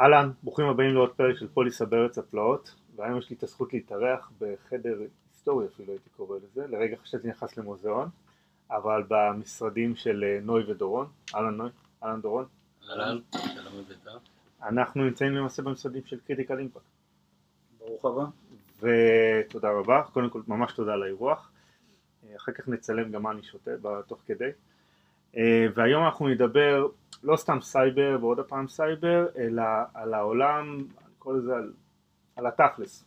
אהלן, ברוכים הבאים לעוד פרק של פוליסה בארץ הפלאות והיום יש לי את הזכות להתארח בחדר היסטורי אפילו הייתי קורא לזה, לרגע חשבתי נכנס למוזיאון אבל במשרדים של אה, נוי ודורון, אהלן נוי, אהלן דורון. אהלן, שלום וברכה. אנחנו נמצאים למעשה במשרדים של Critical Impact. ברוך הבא. ותודה רבה, קודם כל ממש תודה על האירוח אחר כך נצלם גם מה אני שותה תוך כדי. אה, והיום אנחנו נדבר לא סתם סייבר ועוד הפעם סייבר אלא על העולם, אני קורא לזה על, על התכלס.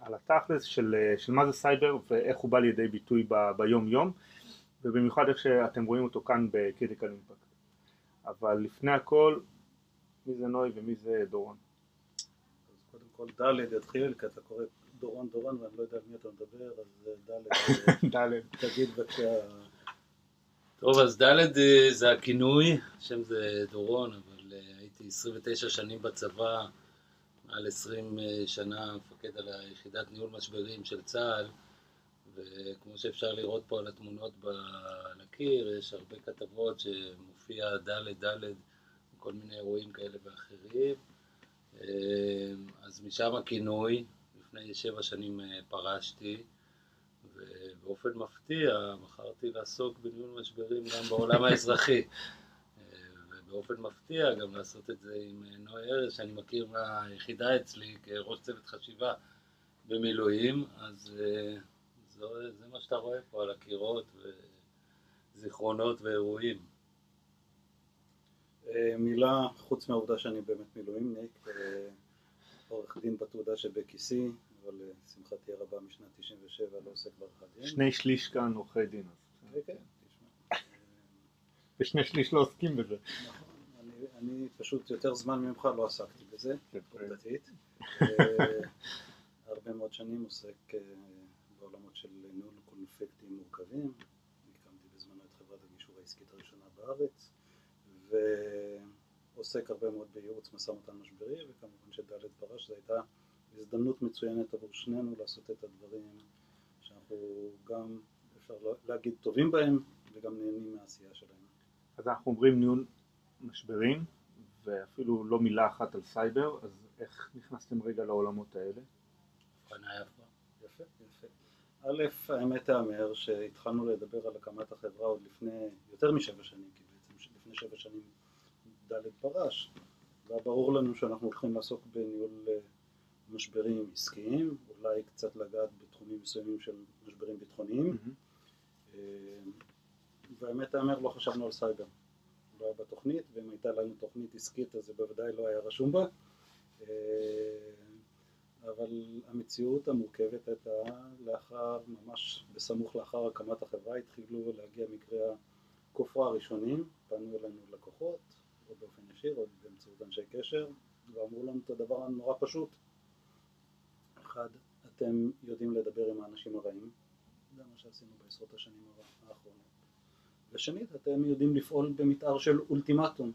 על התכלס של, אה, של מה זה סייבר ואיך הוא בא לידי ביטוי ב, ביום יום ובמיוחד איך שאתם רואים אותו כאן ב Critical Impact. אבל לפני הכל מי זה נוי ומי זה דורון? אז קודם כל ד' יתחיל, כי אתה קורא דורון דורון ואני לא יודע על מי אתה מדבר, אז ד' ד' תגיד בבקשה. טוב, אז ד' אה, זה הכינוי, השם זה דורון, אבל אה, הייתי 29 שנים בצבא, מעל 20 אה, שנה מפקד על היחידת ניהול משברים של צה"ל, וכמו שאפשר לראות פה על התמונות על הקיר, יש הרבה כתבות שמופיע ד' ד', כל מיני אירועים כאלה ואחרים. אז משם הכינוי, לפני שבע שנים פרשתי. ובאופן מפתיע בחרתי לעסוק בניהול משברים גם בעולם האזרחי. ובאופן מפתיע גם לעשות את זה עם נוי ארז, שאני מכיר מהיחידה אצלי כראש צוות חשיבה במילואים, אז אה, זה, זה מה שאתה רואה פה על הקירות, וזיכרונות ואירועים. אה, מילה, חוץ מהעובדה שאני באמת מילואימניק, אה, עורך דין בתעודה שבכיסי, אבל לשמחתי הרבה משנת 97 לא עוסק בעריכת דין. שני שליש כאן עורכי דין כן, כן, תשמע. ושני שליש לא עוסקים בזה נכון, אני- אני פשוט יותר זמן ממך לא עסקתי בזה, כן. עובדתית. אה, הרבה מאוד שנים עוסק אה, בעולמות של ניהול קונפליקטים מורכבים. הקמתי בזמנו את חברת הגישור העסקית הראשונה בארץ, ועוסק הרבה מאוד בייעוץ משא ומתן משברי, וכמובן שד' פרש זו הייתה הזדמנות מצוינת עבור שנינו לעשות את הדברים שאנחנו גם, אפשר להגיד, טובים בהם, וגם נהנים מהעשייה שלהם. אז אנחנו אומרים ניהול משברים ואפילו לא מילה אחת על סייבר אז איך נכנסתם רגע לעולמות האלה? יפה. יפה. א', האמת תאמר שהתחלנו לדבר על הקמת החברה עוד לפני יותר משבע שנים, כי בעצם לפני שבע שנים ד' פרש, והיה ברור לנו שאנחנו הולכים לעסוק בניהול אה, משברים עסקיים, אולי קצת לגעת בתחומים מסוימים של משברים ביטחוניים, אה, והאמת תאמר לא חשבנו על סייבר, לא היה בתוכנית, ואם הייתה לנו תוכנית עסקית אז זה בוודאי לא היה רשום בה. אה, אבל המציאות המורכבת הייתה לאחר, ממש בסמוך לאחר הקמת החברה, התחילו להגיע מקרי הכופרה הראשונים, פנו אלינו לקוחות, או באופן ישיר, או באמצעות אנשי קשר, ואמרו לנו את הדבר הנורא פשוט. אחד, אתם יודעים לדבר עם האנשים הרעים, זה מה שעשינו בעשרות השנים האחרונות. ושנית, אתם יודעים לפעול במתאר של אולטימטום.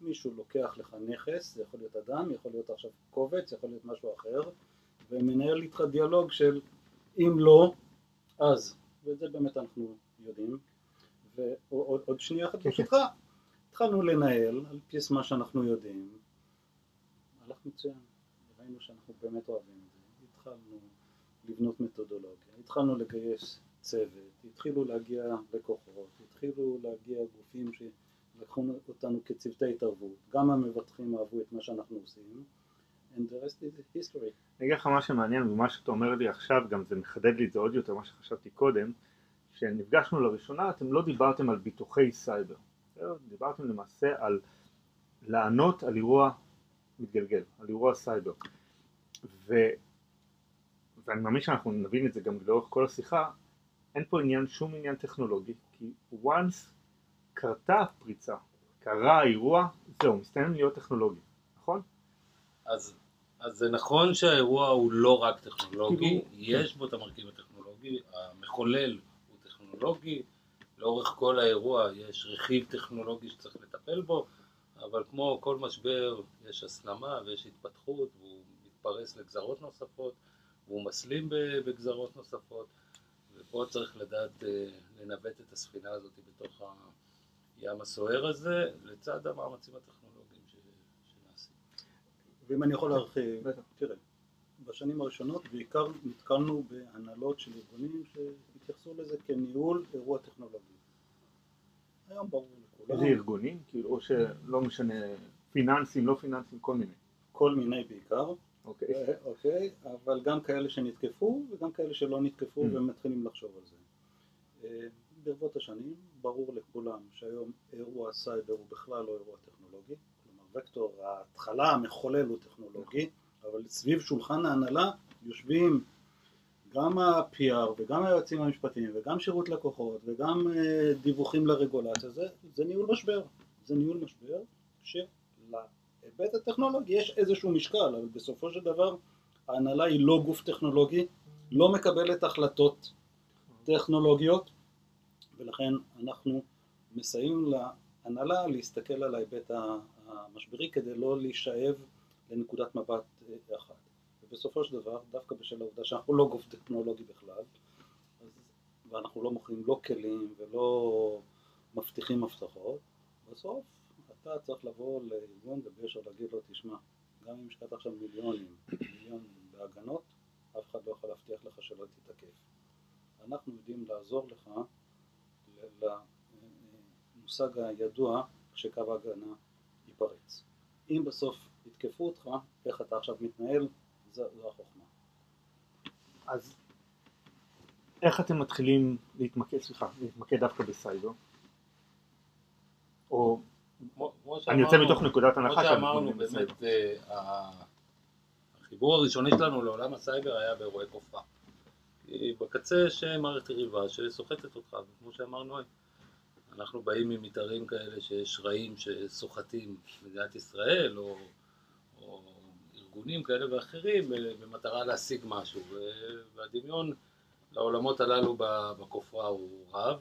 מישהו לוקח לך נכס, זה יכול להיות אדם, יכול להיות עכשיו קובץ, יכול להיות משהו אחר, ומנהל איתך דיאלוג של אם לא, אז. ואת זה באמת אנחנו יודעים. ועוד עוד שנייה אחת ברשותך, התחלנו לנהל על בסיס מה שאנחנו יודעים. הלך מצוין, ראינו שאנחנו באמת אוהבים את זה. התחלנו לבנות מתודולוגיה, התחלנו לגייס צוות, התחילו להגיע לקוחות, התחילו להגיע גופים שלקחו אותנו כצוותי התערבות, גם המבטחים אהבו את מה שאנחנו עושים, and the rest is history. אני אגיד לך מה שמעניין ומה שאתה אומר לי עכשיו גם זה מחדד לי את זה עוד יותר מה שחשבתי קודם כשנפגשנו לראשונה אתם לא דיברתם על ביטוחי סייבר? דיברתם למעשה על לענות על אירוע מתגלגל, על אירוע סייבר ו... ואני מאמין שאנחנו נבין את זה גם לאורך כל השיחה אין פה עניין, שום עניין טכנולוגי כי once קרתה הפריצה, קרה האירוע, זהו, מסתיים להיות טכנולוגי, נכון? אז, אז זה נכון שהאירוע הוא לא רק טכנולוגי, כאילו- יש בו את המרכיב הטכנולוגי, המחולל הוא טכנולוגי, לאורך כל האירוע יש רכיב טכנולוגי שצריך לטפל בו, אבל כמו כל משבר יש הסלמה ויש התפתחות והוא מתפרס לגזרות נוספות והוא מסלים בגזרות נוספות פה צריך לדעת אה, לנווט את הספינה הזאת בתוך הים הסוער הזה, לצד המאמצים הטכנולוגיים ש- שנעשים. ואם אני יכול להרחיב. תראה, בשנים הראשונות בעיקר נתקלנו בהנהלות של ארגונים שהתייחסו לזה כניהול אירוע טכנולוגי. היום ברור לכולם, איזה ארגונים? כאילו, או שלא משנה, פיננסים, לא פיננסים, כל מיני. כל מיני בעיקר, אוקיי. אה, אוקיי, אבל גם כאלה שנתקפו וגם כאלה שלא נתקפו Mm. ומתחילים לחשוב על זה. אה, ברבות השנים ברור לכולם שהיום אירוע סייבר הוא בכלל לא אירוע טכנולוגי, כלומר וקטור ההתחלה המחולל הוא טכנולוגי, אבל סביב שולחן ההנהלה יושבים גם ה-PR וגם היועצים המשפטיים וגם שירות לקוחות וגם אה, דיווחים לרגולציה, זה, זה ניהול משבר, זה ניהול משבר שלהיבט הטכנולוגי יש איזשהו משקל, אבל בסופו של דבר ההנהלה היא לא גוף טכנולוגי, לא מקבלת החלטות טכנולוגיות ולכן אנחנו מסייעים להנהלה להסתכל על ההיבט המשברי כדי לא להישאב לנקודת מבט אה, אחת. ובסופו של דבר, דווקא בשל העובדה שאנחנו לא גוף טכנולוגי בכלל, אז, ואנחנו לא מוכרים לא כלים ולא מבטיחים הבטחות, בסוף אתה צריך לבוא לארגון ובשר להגיד לו, תשמע, גם אם השקעת עכשיו מיליונים, מיליונים בהגנות, אף אחד לא יכול להבטיח לך שלא תתקף. אנחנו יודעים לעזור לך למושג הידוע שקו ההגנה ייפרץ. אם בסוף יתקפו אותך, איך אתה עכשיו מתנהל, זו, זו החוכמה. אז איך אתם מתחילים להתמקד, סליחה, להתמקד דווקא בסייבר? או אני יוצא מתוך נקודת הנחה כמו שאמרנו. באמת אה, החיבור הראשוני שלנו לעולם הסייבר היה באירועי כופרה. כי בקצה יש מערכת יריבה שסוחטת אותך, וכמו שאמרנו, אנחנו באים עם מתארים כאלה שיש רעים שסוחטים מדינת ישראל, או, או ארגונים כאלה ואחרים, במטרה להשיג משהו. והדמיון לעולמות הללו בכופרה הוא רב.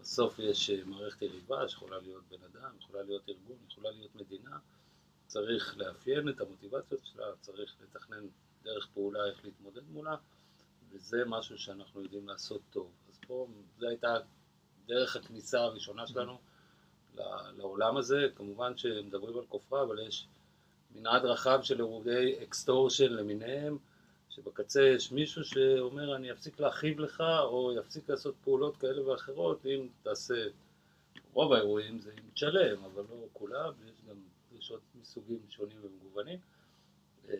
בסוף יש אה, מערכת יריבה שיכולה להיות בן אדם, יכולה להיות ארגון, יכולה להיות מדינה. צריך לאפיין את המוטיבציות שלה, צריך לתכנן דרך פעולה איך להתמודד מולה, וזה משהו שאנחנו יודעים לעשות טוב. אז פה זו הייתה דרך הכניסה הראשונה שלנו לעולם הזה. כמובן שמדברים על כופרה, אבל יש מנעד רחב של אירועי extortion למיניהם, שבקצה יש מישהו שאומר אני אפסיק להכאיב לך, או יפסיק לעשות פעולות כאלה ואחרות, אם תעשה, רוב האירועים זה אם תשלם, אבל לא כולם, יש גם דרישות מסוגים שונים ומגוונים. אה,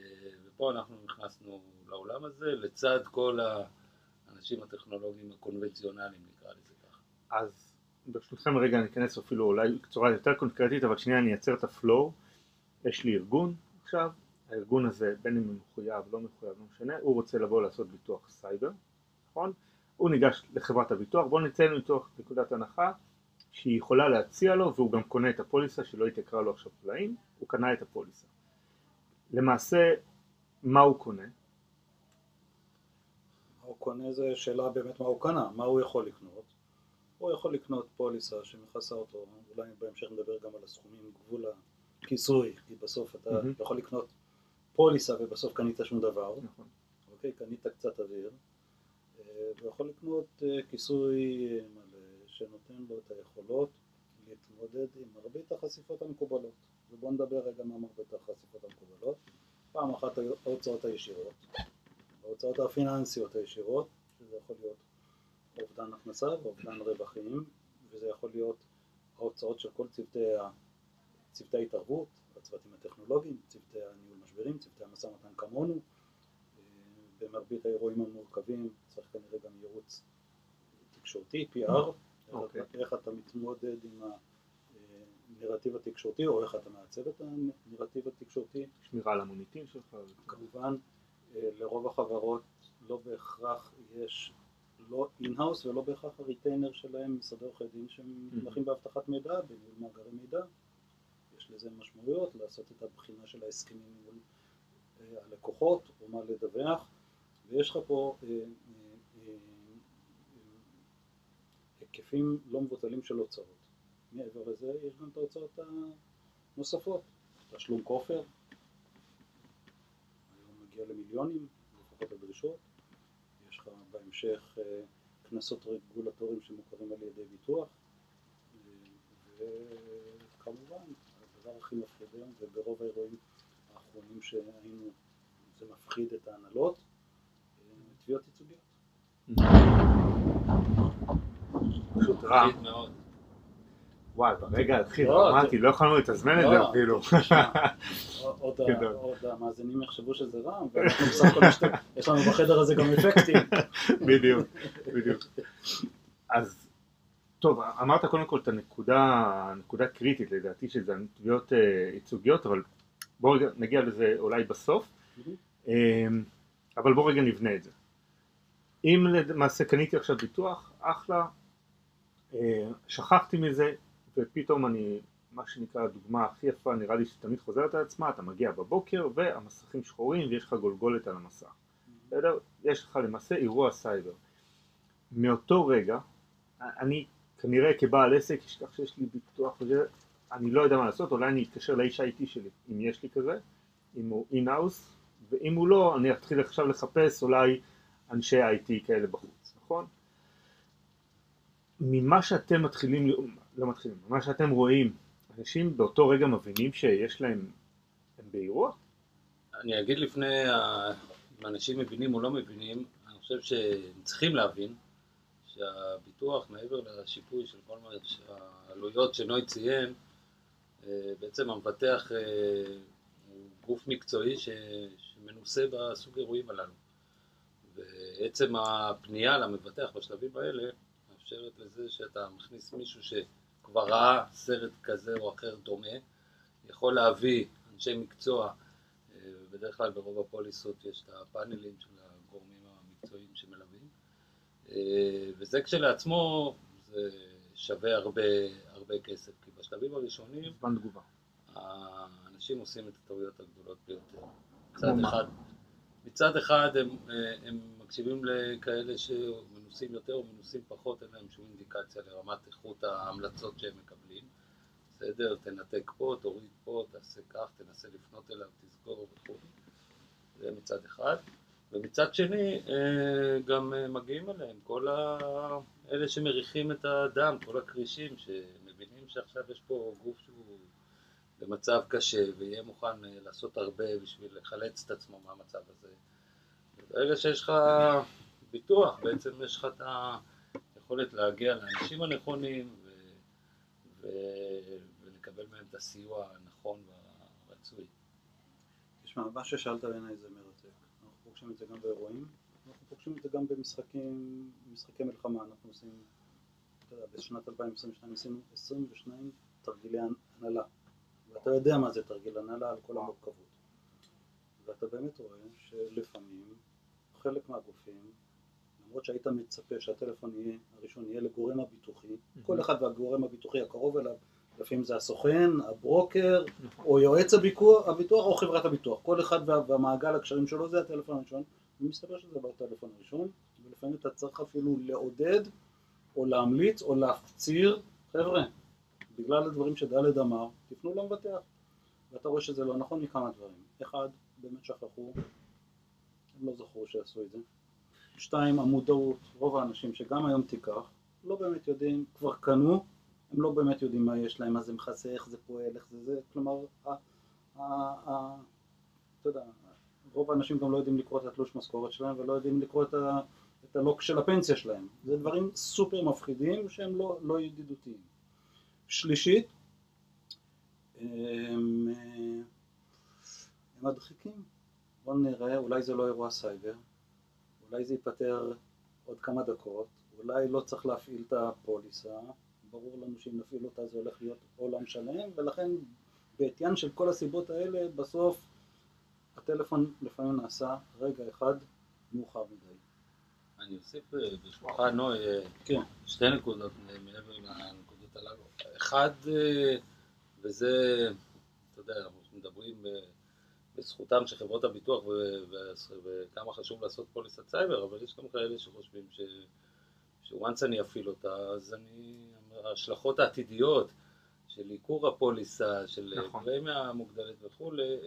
ופה אנחנו נכנסנו לעולם הזה, לצד כל האנשים הטכנולוגיים הקונבנציונליים, נקרא לזה ככה. אז ברשותכם רגע ניכנס אפילו אולי בצורה יותר קונקרטית, אבל שנייה אני אייצר את ה flow. יש לי ארגון עכשיו, הארגון הזה בין אם הוא מחויב, לא מחויב, לא משנה, הוא רוצה לבוא לעשות ביטוח סייבר, נכון? הוא ניגש לחברת הביטוח, בואו נצא מתוך נקודת הנחה שהיא יכולה להציע לו והוא גם קונה את הפוליסה שלא התייקרה לו עכשיו פלאים, הוא קנה את הפוליסה. למעשה, מה הוא קונה? מה הוא קונה זה שאלה באמת מה הוא קנה, מה הוא יכול לקנות. הוא יכול לקנות פוליסה שמכסה אותו, אולי בהמשך נדבר גם על הסכומים, גבול הכיסוי, כי בסוף אתה מהמם. יכול לקנות פוליסה ובסוף קנית שום דבר, נכון. אוקיי, קנית קצת אוויר, אה, הוא יכול לקנות אה, כיסוי אה, מלא שנותן לו את היכולות להתמודד עם מרבית החשיפות המקובלות. ובואו נדבר רגע מה מרבית החשיפות המקובלות. פעם אחת ההוצאות הישירות, ההוצאות הפיננסיות הישירות, שזה יכול להיות אובדן הכנסה ואובדן רווחים, וזה יכול להיות ההוצאות של כל צוותי, צוותי ההתערבות, הצוותים הטכנולוגיים, צוותי הניהול משברים, צוותי המשא ומתן כמונו. במרבית האירועים המורכבים צריך כנראה גם ייעוץ תקשורתי, PR, איך אוקיי. איך אתה מתמודד עם הנרטיב התקשורתי או איך אתה מעצב את הנרטיב התקשורתי. שמירה על המוניטין שלך. כמובן אה, לרוב החברות לא בהכרח יש לא in-house ולא בהכרח ה retainer שלהם משרדי עורכי דין שמתמחים באבטחת מידע, בניהול מאגרי מידע. לזה משמעויות, לעשות את הבחינה של ההסכמים מול אה, הלקוחות או מה לדווח, ויש לך פה אה, אה, היקפים לא מבוטלים של הוצאות. מעבר לזה יש גם את ההוצאות הנוספות, תשלום כופר, היום מגיע למיליונים, לפחות הדרישות, יש לך בהמשך קנסות רגולטוריים שמוכרים על ידי ביטוח, וכמובן, הדבר הכי מפחיד היום, וברוב האירועים האחרונים שהיינו, זה מפחיד את ההנהלות, תביעות ייצוגיות. פשוט רע. וואי, ברגע הכי לא, דרמטי, לא יכולנו לתזמן את לא, זה אפילו. תשמע, עוד המאזינים יחשבו שזה רע, ואנחנו בסך הכל משת- יש לנו בחדר הזה גם אפקטים. בדיוק, בדיוק. אז, טוב, אמרת קודם כל את הנקודה, הנקודה קריטית לדעתי, שזה תביעות אה, ייצוגיות, אבל בואו רגע נגיע לזה אולי בסוף, אה, אבל בואו רגע נבנה את זה. אם למעשה קניתי עכשיו ביטוח, אחלה, אה, שכחתי מזה, ופתאום אני, מה שנקרא הדוגמה הכי יפה, נראה לי שתמיד חוזרת על עצמה, אתה מגיע בבוקר והמסכים שחורים ויש לך גולגולת על המסך. בסדר? יש לך למעשה אירוע סייבר. מאותו רגע, אני כנראה כבעל עסק אשכח שיש לי ביטוח וזה, אני לא יודע מה לעשות, אולי אני אתקשר לאיש ה-IT שלי, אם יש לי כזה, אם הוא in-house, ואם הוא לא, אני אתחיל עכשיו לחפש אולי אנשי IT כאלה בחוץ, נכון? ממה שאתם מתחילים, לא מתחילים, ממה שאתם רואים, אנשים באותו רגע מבינים שיש להם, הם באירוע? אני אגיד לפני, אם אנשים מבינים או לא מבינים, אני חושב שהם צריכים להבין שהביטוח, מעבר לשיפוי של כל מה שהעלויות שנוי ציין, אה, בעצם המבטח אה, הוא גוף מקצועי שמנוסה בסוג אירועים הללו. ועצם הפנייה למבטח בשלבים האלה מאפשרת לזה שאתה מכניס מישהו שכבר ראה סרט כזה או אחר דומה, יכול להביא אנשי מקצוע אה, בדרך כלל ברוב הפוליסות יש את הפאנלים של הגורמים המקצועיים וזה כשלעצמו זה שווה הרבה, הרבה כסף כי בשלבים הראשונים זמן תגובה. האנשים עושים את הטעויות הגדולות ביותר. מצד? אחד, מצד אחד הם, אה, הם מקשיבים לכאלה שמנוסים יותר או מנוסים פחות, אין להם שום אינדיקציה לרמת איכות ההמלצות שהם מקבלים. בסדר, תנתק פה, תוריד פה, תעשה כך, תנסה לפנות אליו, תזכור וכו'. זה מצד אחד. ומצד שני, אה, גם אה, מגיעים אליהם כל ה... אלה שמריחים את הדם, כל הכרישים, שמבינים שעכשיו יש פה גוף שהוא במצב קשה ויהיה מוכן אה, לעשות הרבה בשביל לחלץ את עצמו מהמצב הזה. ברגע שיש לך ביטוח, בעצם יש לך את היכולת להגיע לאנשים הנכונים ו... ו... ולקבל מהם את הסיוע הנכון והרצוי. תשמע, מה ששאלת בעיניי זה מרתק. פוגשים את זה גם באירועים, אנחנו פוגשים את זה גם במשחקים, משחקי מלחמה. אנחנו עושים, אתה יודע, בשנת 2022 עשינו 22 תרגילי הנהלה. ואתה יודע מה זה תרגיל הנהלה על כל המורכבות. ואתה באמת רואה שלפעמים חלק מהגופים, למרות שהיית מצפה שהטלפון יהיה, הראשון יהיה לגורם הביטוחי, כל אחד והגורם הביטוחי הקרוב אליו, לפעמים זה הסוכן, הברוקר, או יועץ הביטוח, או חברת הביטוח, כל אחד וה- והמעגל הקשרים שלו זה הטלפון הראשון, ומסתבר שזה הטלפון הראשון, ולפעמים אתה צריך אפילו לעודד, או להמליץ, או להפציר, חבר'ה, בגלל הדברים שדלת אמר, תפנו למבטח. ואתה רואה שזה לא נכון מכמה דברים. אחד, באמת שכחו, הם לא זכרו שעשו את זה. שתיים, המודעות, רוב האנשים שגם היום תיקח, לא באמת יודעים, כבר קנו, הם לא באמת יודעים מה יש להם, מה זה מכסה, איך זה פועל, איך זה זה, כלומר, אתה יודע, רוב האנשים גם לא יודעים לקרוא את התלוש משכורת שלהם ולא יודעים לקרוא את, ה, את הלוק של הפנסיה שלהם. זה דברים סופר מפחידים שהם לא, לא ידידותיים. שלישית, הם, אה, הם מדחיקים. בואו נראה, אולי זה לא אירוע סייבר, אולי זה ייפתר עוד כמה דקות, אולי לא צריך להפעיל את הפוליסה, ברור לנו שאם נפעיל אותה זה הולך להיות עולם שלם, ולכן בעטיין של כל הסיבות האלה, בסוף הטלפון לפעמים נעשה רגע אחד מאוחר מדי. אני אוסיף אה, ברשותך נוי, אה, כן. שתי נקודות אה, מעבר לנקודות הללו. אחד, וזה, אתה יודע, אנחנו מדברים בזכותם של חברות הביטוח וכמה חשוב לעשות פוליסת סייבר, אבל יש גם כאלה שחושבים ש... שוואנס אני אפעיל אותה, אז אני, ההשלכות העתידיות של עיקור הפוליסה, של נכון. פרמיה מוגדלת וכולי, אה,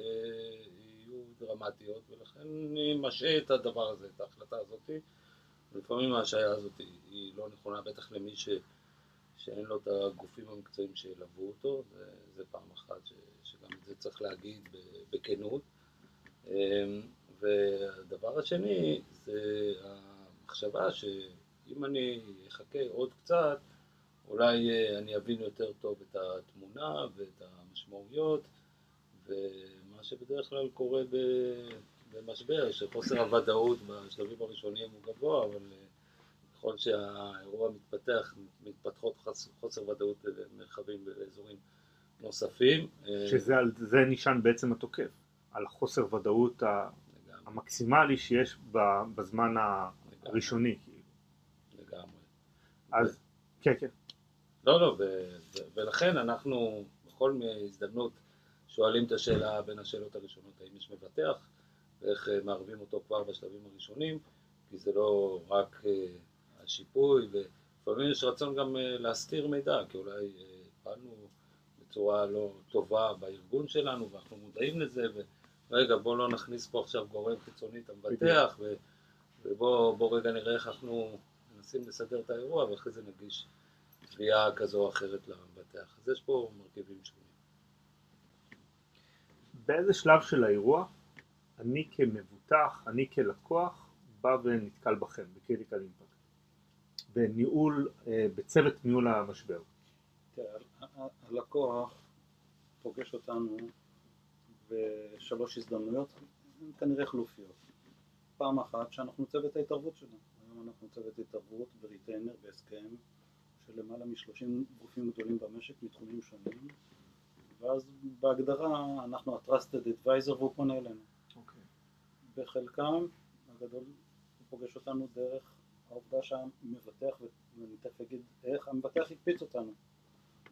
יהיו דרמטיות, ולכן אני משעה את הדבר הזה, את ההחלטה הזאת, לפעמים ההשעיה הזאת היא, לא נכונה, בטח למי ש, שאין לו את הגופים המקצועיים שילוו אותו, זה, זה פעם אחת ש, שגם את זה צריך להגיד בכנות. אמ, והדבר השני זה המחשבה שאם אני אחכה עוד קצת, אולי אה, אני אבין יותר טוב את התמונה ואת המשמעויות, ומה שבדרך כלל קורה במשבר, שחוסר הוודאות בשלבים הראשונים הוא גבוה, אבל אה, ככל שהאירוע מתפתח, מתפתחות חוסר ודאות מרחבים באזורים נוספים. אה, שזה על זה נשען בעצם התוקף, על חוסר ודאות המקסימלי שיש בזמן הראשוני. לגמרי. אז, כן, כן. לא, לא, ולכן אנחנו בכל הזדמנות שואלים את השאלה בין השאלות הראשונות, האם יש מבטח, ואיך אה, מערבים אותו כבר בשלבים הראשונים, כי זה לא רק אה, השיפוי, ולפעמים יש רצון גם אה, להסתיר מידע, כי אולי פעלנו בצורה לא טובה בארגון שלנו, ואנחנו מודעים לזה, ורגע, בוא לא נכניס פה עכשיו גורם חיצוני את המבטח, ובוא רגע נראה איך אנחנו מנסים לסדר את האירוע, ואחרי זה נגיש תביעה כזו או אחרת למבטח. אז יש פה מרכיבים שונים. באיזה שלב של האירוע אני כמבוטח, אני כלקוח, בא ונתקל בכם, ב Critical Impact, בניהול, אה, בצוות ניהול המשבר? תראה, הלקוח פוגש אותנו בשלוש הזדמנויות, כנראה חלופיות. פעם אחת שאנחנו צוות ההתערבות שלנו, היום אנחנו צוות התערבות ב retainer, בהסכם, של למעלה מ-30 גופים גדולים במשק מתחומים שונים, ואז בהגדרה אנחנו ה-Trusted Advisor והוא פונה אלינו. Okay. אוקיי. בחלקם הגדול הוא פוגש אותנו דרך העובדה שהמבטח, ואני תכף אגיד איך, המבטח הקפיץ אותנו.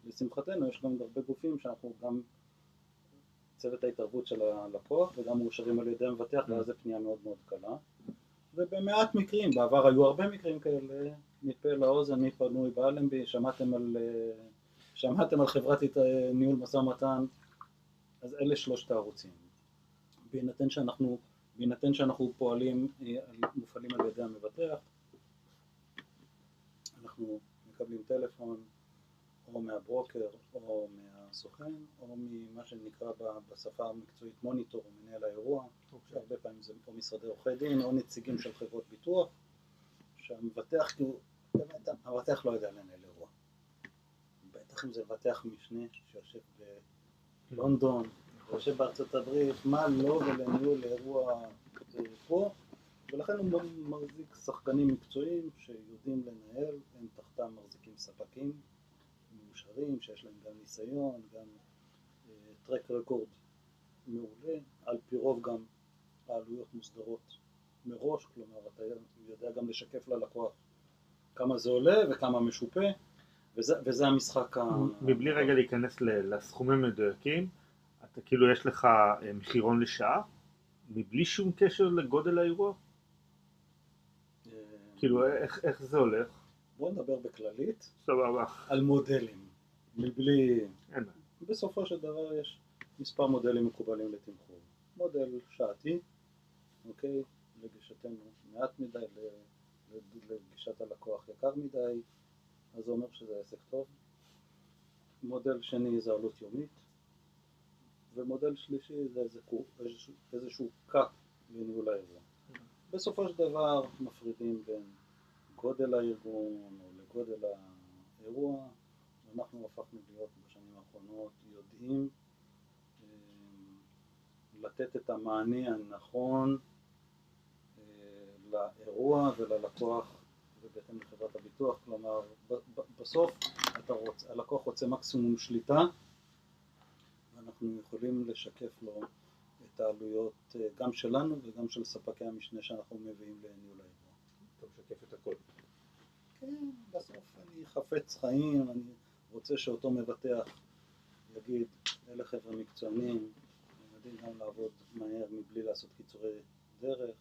לשמחתנו יש גם הרבה גופים שאנחנו גם צוות ההתערבות של הלקוח וגם מאושרים על ידי המבטח ואז זו פנייה מאוד מאוד קלה ובמעט מקרים, בעבר היו הרבה מקרים כאלה, מפה לאוזן, מי פנוי באלנבי, שמעתם על, שמעתם על חברת ניהול משא ומתן, אז אלה שלושת הערוצים. בהינתן שאנחנו, בהינתן שאנחנו פועלים, מופעלים על ידי המבטח, אנחנו מקבלים טלפון או מהברוקר או מהסוכן או ממה שנקרא בשפה המקצועית מוניטור או מנהל האירוע, okay. אוקיי. שהרבה פעמים זה או משרדי עורכי דין או נציגים של חברות ביטוח, שהמבטח כאילו, באמת המבטח לא יודע לנהל אירוע. בטח אם זה מבטח משנה שיושב בלונדון, יושב בארצות הברית, מה לא ולניהול אירוע פה, ולכן הוא מחזיק שחקנים מקצועיים שיודעים לנהל, הם תחתם מחזיקים ספקים מאושרים, שיש להם גם ניסיון, גם טרק uh, רקורד מעולה, על פי רוב גם העלויות מוסדרות מראש, כלומר אתה יודע גם לשקף ללקוח כמה זה עולה וכמה משופה, וזה, וזה המשחק ה... מבלי רגע להיכנס לסכומים מדויקים, אתה כאילו יש לך אה, מחירון לשעה, מבלי שום קשר לגודל האירוע? אה, כאילו איך, איך זה הולך? בוא נדבר בכללית. סבבה. על מודלים. מבלי... בסופו של דבר יש מספר מודלים מקובלים לתמחור. מודל שעתי, אוקיי, לגישתנו מעט מדי, לגישת הלקוח יקר מדי, אז זה אומר שזה עסק טוב. מודל שני זה עלות יומית, ומודל שלישי זה איזשהו, איזשהו קאפ לניהול האירוע. בסופו של דבר מפרידים בין גודל הארגון או לגודל האירוע אנחנו הפכנו להיות בשנים האחרונות יודעים אה, לתת את המענה הנכון אה, לאירוע וללקוח ובהתאם לחברת הביטוח, כלומר בסוף רוצ, הלקוח רוצה מקסימום שליטה ואנחנו יכולים לשקף לו את העלויות אה, גם שלנו וגם של ספקי המשנה שאנחנו מביאים לניהול האירוע. אתה משקף את הכל. כן, בסוף אני חפץ חיים, אני רוצה שאותו מבטח יגיד, אלה חבר'ה מקצוענים, הם יודעים גם לעבוד מהר מבלי לעשות קיצורי דרך,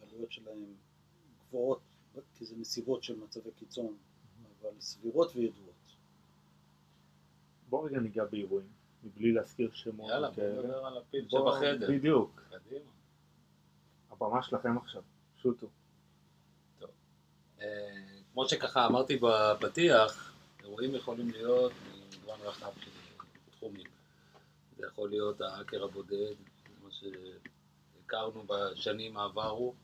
העלויות שלהם גבוהות, כי זה נסיבות של מצבי קיצון, אבל סבירות וידועות. בוא רגע ניגע באירועים, מבלי להזכיר שמות. יאללה, בוא נדבר על הפיל שבחדר. בדיוק. קדימה. הבמה שלכם עכשיו, שוטו. טוב. אה, כמו שככה אמרתי בפתיח, אירועים יכולים להיות ממגוון רחב של תחומים. זה יכול להיות האקר הבודד, מה שהכרנו בשנים העברו,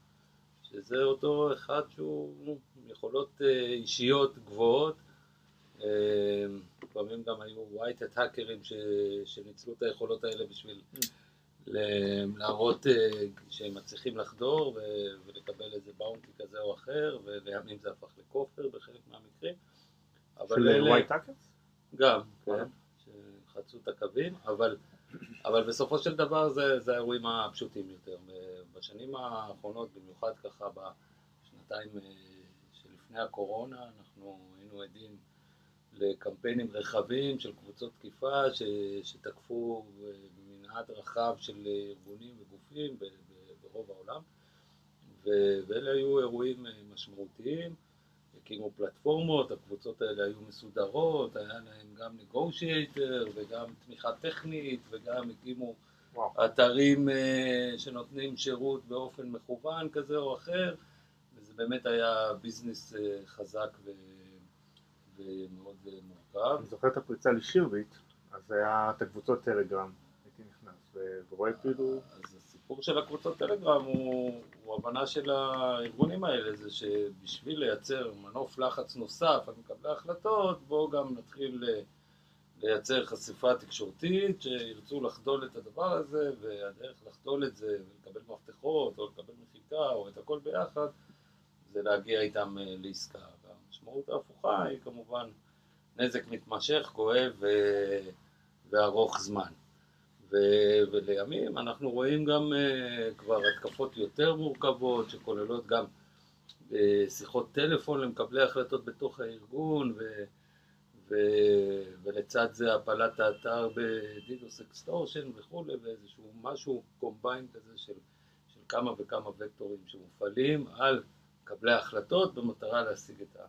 שזה אותו אחד שהוא עם יכולות אה, אישיות גבוהות. אה, לפעמים גם היו hat האקרים שניצלו את היכולות האלה בשביל להראות אה, שהם מצליחים לחדור ולקבל איזה באונטי כזה או אחר, ולימים זה הפך לכופר בחלק מהמקרים. של white hackers? גם, כן, שחצו את הקווים, אבל... אבל בסופו של דבר זה, זה האירועים הפשוטים יותר. בשנים האחרונות, במיוחד ככה בשנתיים אה, שלפני הקורונה, אנחנו היינו עדים לקמפיינים רחבים של קבוצות תקיפה ש, שתקפו אה, במנעד רחב של ארגונים וגופים ברוב העולם, ואלה היו אירועים אה, משמעותיים. הקימו פלטפורמות, הקבוצות האלה היו מסודרות, היה להם גם נגושייטר וגם תמיכה טכנית וגם הקימו וואו. אתרים uh, שנותנים שירות באופן מכוון כזה או אחר, וזה באמת היה ביזנס uh, חזק ו... ומאוד uh, מורכב. אני זוכר את הפריצה לשירביט, אז היה את הקבוצות טלגרם, הייתי נכנס ורואה כאילו... אז הסיפור של הקבוצות טלגרם הוא, הוא הבנה של הארגונים האלה, זה שבשביל לייצר מנוף לחץ נוסף על מקבלי ההחלטות, בואו גם נתחיל לייצר חשיפה תקשורתית, שירצו לחדול את הדבר הזה, והדרך לחדול את זה ולקבל מפתחות, או לקבל מחיקה, או את הכל ביחד, זה להגיע איתם אה, לעסקה. והמשמעות ההפוכה היא כמובן נזק מתמשך, כואב וארוך זמן. ולימים אנחנו רואים גם uh, כבר התקפות יותר מורכבות שכוללות גם uh, שיחות טלפון למקבלי החלטות בתוך הארגון ו- ו- ולצד זה הפלת האתר ב DDoS extortion וכולי ואיזשהו משהו combined כזה של, של כמה וכמה וקטורים שמופעלים על מקבלי ההחלטות במטרה להשיג את, ה-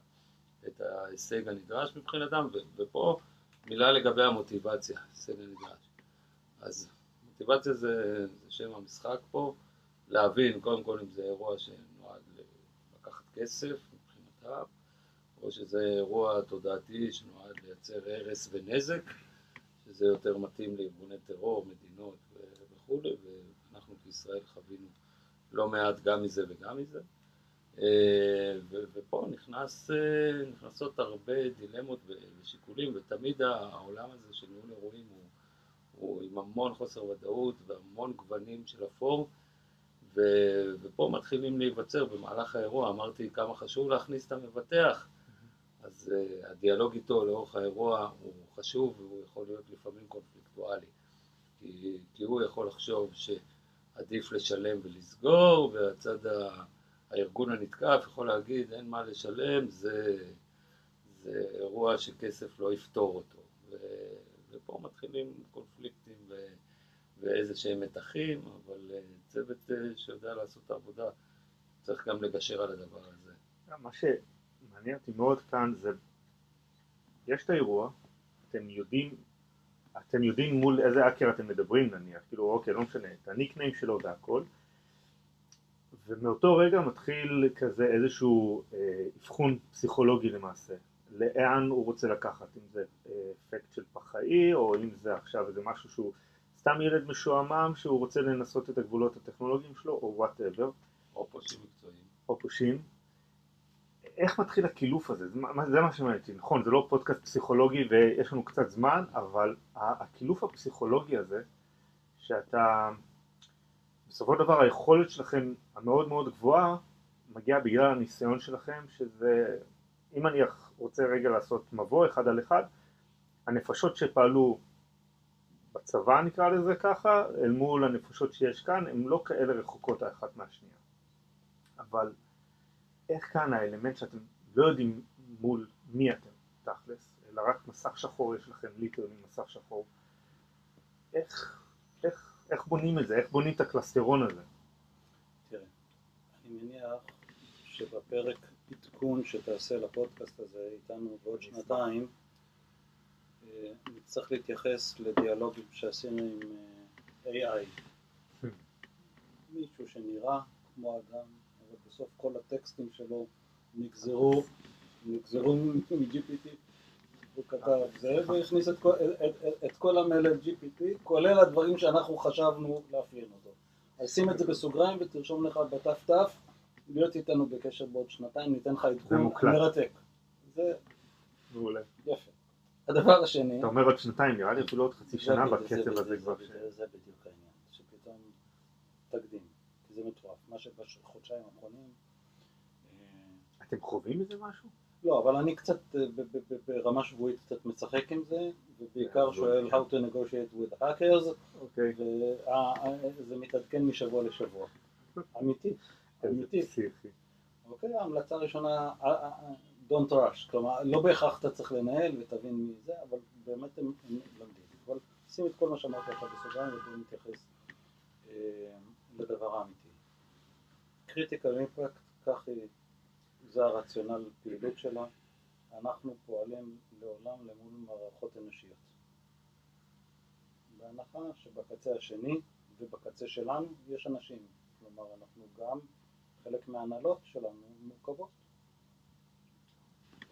את ההישג הנדרש מבחינתם ו- ופה מילה לגבי המוטיבציה, ההישג הנדרש אז מוטיבציה זה, זה שם המשחק פה, להבין קודם כל אם זה אירוע שנועד לקחת כסף מבחינתה, או שזה אירוע תודעתי שנועד לייצר הרס ונזק, שזה יותר מתאים לארגוני טרור, מדינות וכולי, ואנחנו כישראל חווינו לא מעט גם מזה וגם מזה. אה, ופה נכנס, אה, נכנסות הרבה דילמות ושיקולים, ותמיד העולם הזה של ניהול אירועים הוא הוא עם המון חוסר ודאות והמון גוונים של אפור, ו... ופה מתחילים להיווצר במהלך האירוע, אמרתי כמה חשוב להכניס את המבטח, אז uh, הדיאלוג איתו לאורך האירוע הוא חשוב והוא יכול להיות לפעמים קונפליקטואלי, כי, כי הוא יכול לחשוב שעדיף לשלם ולסגור, והצד ה... הארגון הנתקף יכול להגיד אין מה לשלם, זה, זה אירוע שכסף לא יפתור אותו. ו... ופה מתחילים קונפליקטים ו... ואיזה שהם מתחים, אבל אה, צוות אה, שיודע לעשות את העבודה צריך גם לגשר על הדבר הזה. מה שמעניין אותי מאוד כאן זה, יש את האירוע, אתם יודעים, אתם יודעים מול איזה האקר אתם מדברים נניח, כאילו אוקיי, לא משנה, את הניקניים שלו והכל, ומאותו רגע מתחיל כזה איזשהו אה, אבחון פסיכולוגי למעשה. לאן הוא רוצה לקחת, אם זה אה, אפקט של פח"עי או אם זה עכשיו איזה משהו שהוא סתם ילד משועמם שהוא רוצה לנסות את הגבולות הטכנולוגיים שלו או whatever. או פושעים מקצועיים. או פושעים. איך מתחיל הקילוף הזה? זה, זה מה שמעניין אותי, נכון, זה לא פודקאסט פסיכולוגי ויש לנו קצת זמן, אבל הקילוף הפסיכולוגי הזה, שאתה, בסופו של דבר היכולת שלכם המאוד מאוד גבוהה, מגיעה בגלל הניסיון שלכם, שזה, אם אני רוצה רגע לעשות מבוא אחד על אחד, הנפשות שפעלו בצבא נקרא לזה ככה, אל מול הנפשות שיש כאן, הן לא כאלה רחוקות האחת מהשנייה. אבל איך כאן האלמנט שאתם לא יודעים מול מי אתם תכלס, אלא רק מסך שחור יש לכם ליטרלי מסך שחור, איך, איך, איך בונים את זה, איך בונים את הקלסטרון הזה? תראה, אני מניח שבפרק עדכון שתעשה לפודקאסט הזה איתנו בעוד שנתיים, אה, נצטרך להתייחס לדיאלוגים שעשינו עם אה, AI. מישהו שנראה כמו אדם, אבל בסוף כל הטקסטים שלו נגזרו, נגזרו מ-GPT, הוא כתב זה והכניס את כל, את, את, כל המלל GPT, כולל הדברים שאנחנו חשבנו לאפיין אותו. אז שים את זה בסוגריים ותרשום לך בת"ת להיות איתנו בקשר בעוד שנתיים, ניתן לך עדכון. מרתק. זה מעולה. יפה. הדבר השני, אתה אומר עוד שנתיים, נראה לי אפילו עוד חצי שנה בקצב הזה כבר. זה בדיוק- העניין, שפתאום תקדים, כי זה מטורף, מה שבחודשיים האחרונים, אה, אתם חווים מזה משהו? לא, אבל אני קצת אה, ברמה שבועית קצת משחק עם זה, ובעיקר זה שואל how to negotiate with hackers, אוקיי. וזה מתעדכן משבוע לשבוע. אמיתי, איזה אמיתי. פסיכי. אוקיי, ההמלצה הראשונה, don't rush, כלומר, לא בהכרח אתה צריך לנהל ותבין מי זה, אבל באמת הם הם לומדים. אבל שים את כל מה שאמרתי עכשיו בסוגריים ובואו נתייחס אה, לדבר האמיתי. Critical Impact, כך היא, זה הרציונל פעילות שלה, אנחנו פועלים לעולם למול מערכות אנושיות. בהנחה שבקצה השני ובקצה שלנו יש אנשים, כלומר אנחנו גם חלק מההנהלות שלנו מורכבות.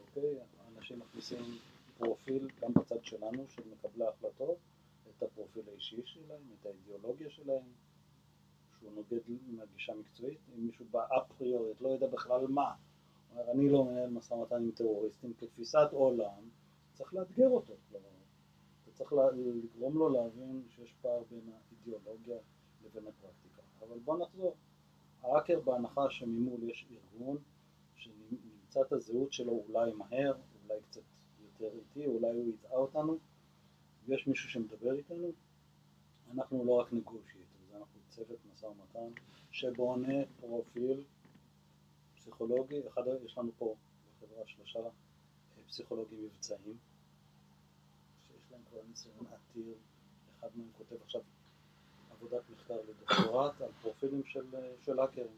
אוקיי? אנשים מכניסים פרופיל גם בצד שלנו של מקבלי ההחלטות, את הפרופיל האישי שלהם, את האידיאולוגיה שלהם, שהוא נוגד מהגישה המקצועית, אם מישהו בא אפריורית, לא יודע בכלל מה, אומר אני לא מנהל משא ומתן עם טרוריסטים כתפיסת עולם, צריך לאתגר אותו, כלומר, אתה צריך לגרום לו להבין שיש פער בין האידיאולוגיה לבין הפרקטיקה. אבל בוא נחזור, האקר בהנחה שממול יש ארגון שנמצא את הזהות שלו אולי מהר, אולי קצת יותר איטי, אולי הוא יטעה אותנו, ויש מישהו שמדבר איתנו, אנחנו לא רק נגושייטר, אנחנו צוות משא ומתן שבונה פרופיל פסיכולוגי, אחד, יש לנו פה בחברה שלושה אה, פסיכולוגים מבצעיים, שיש להם כבר ניסיון עתיר, אחד מהם כותב עכשיו עבודת מחקר לדוקטורט על פרופילים של, של האקרים.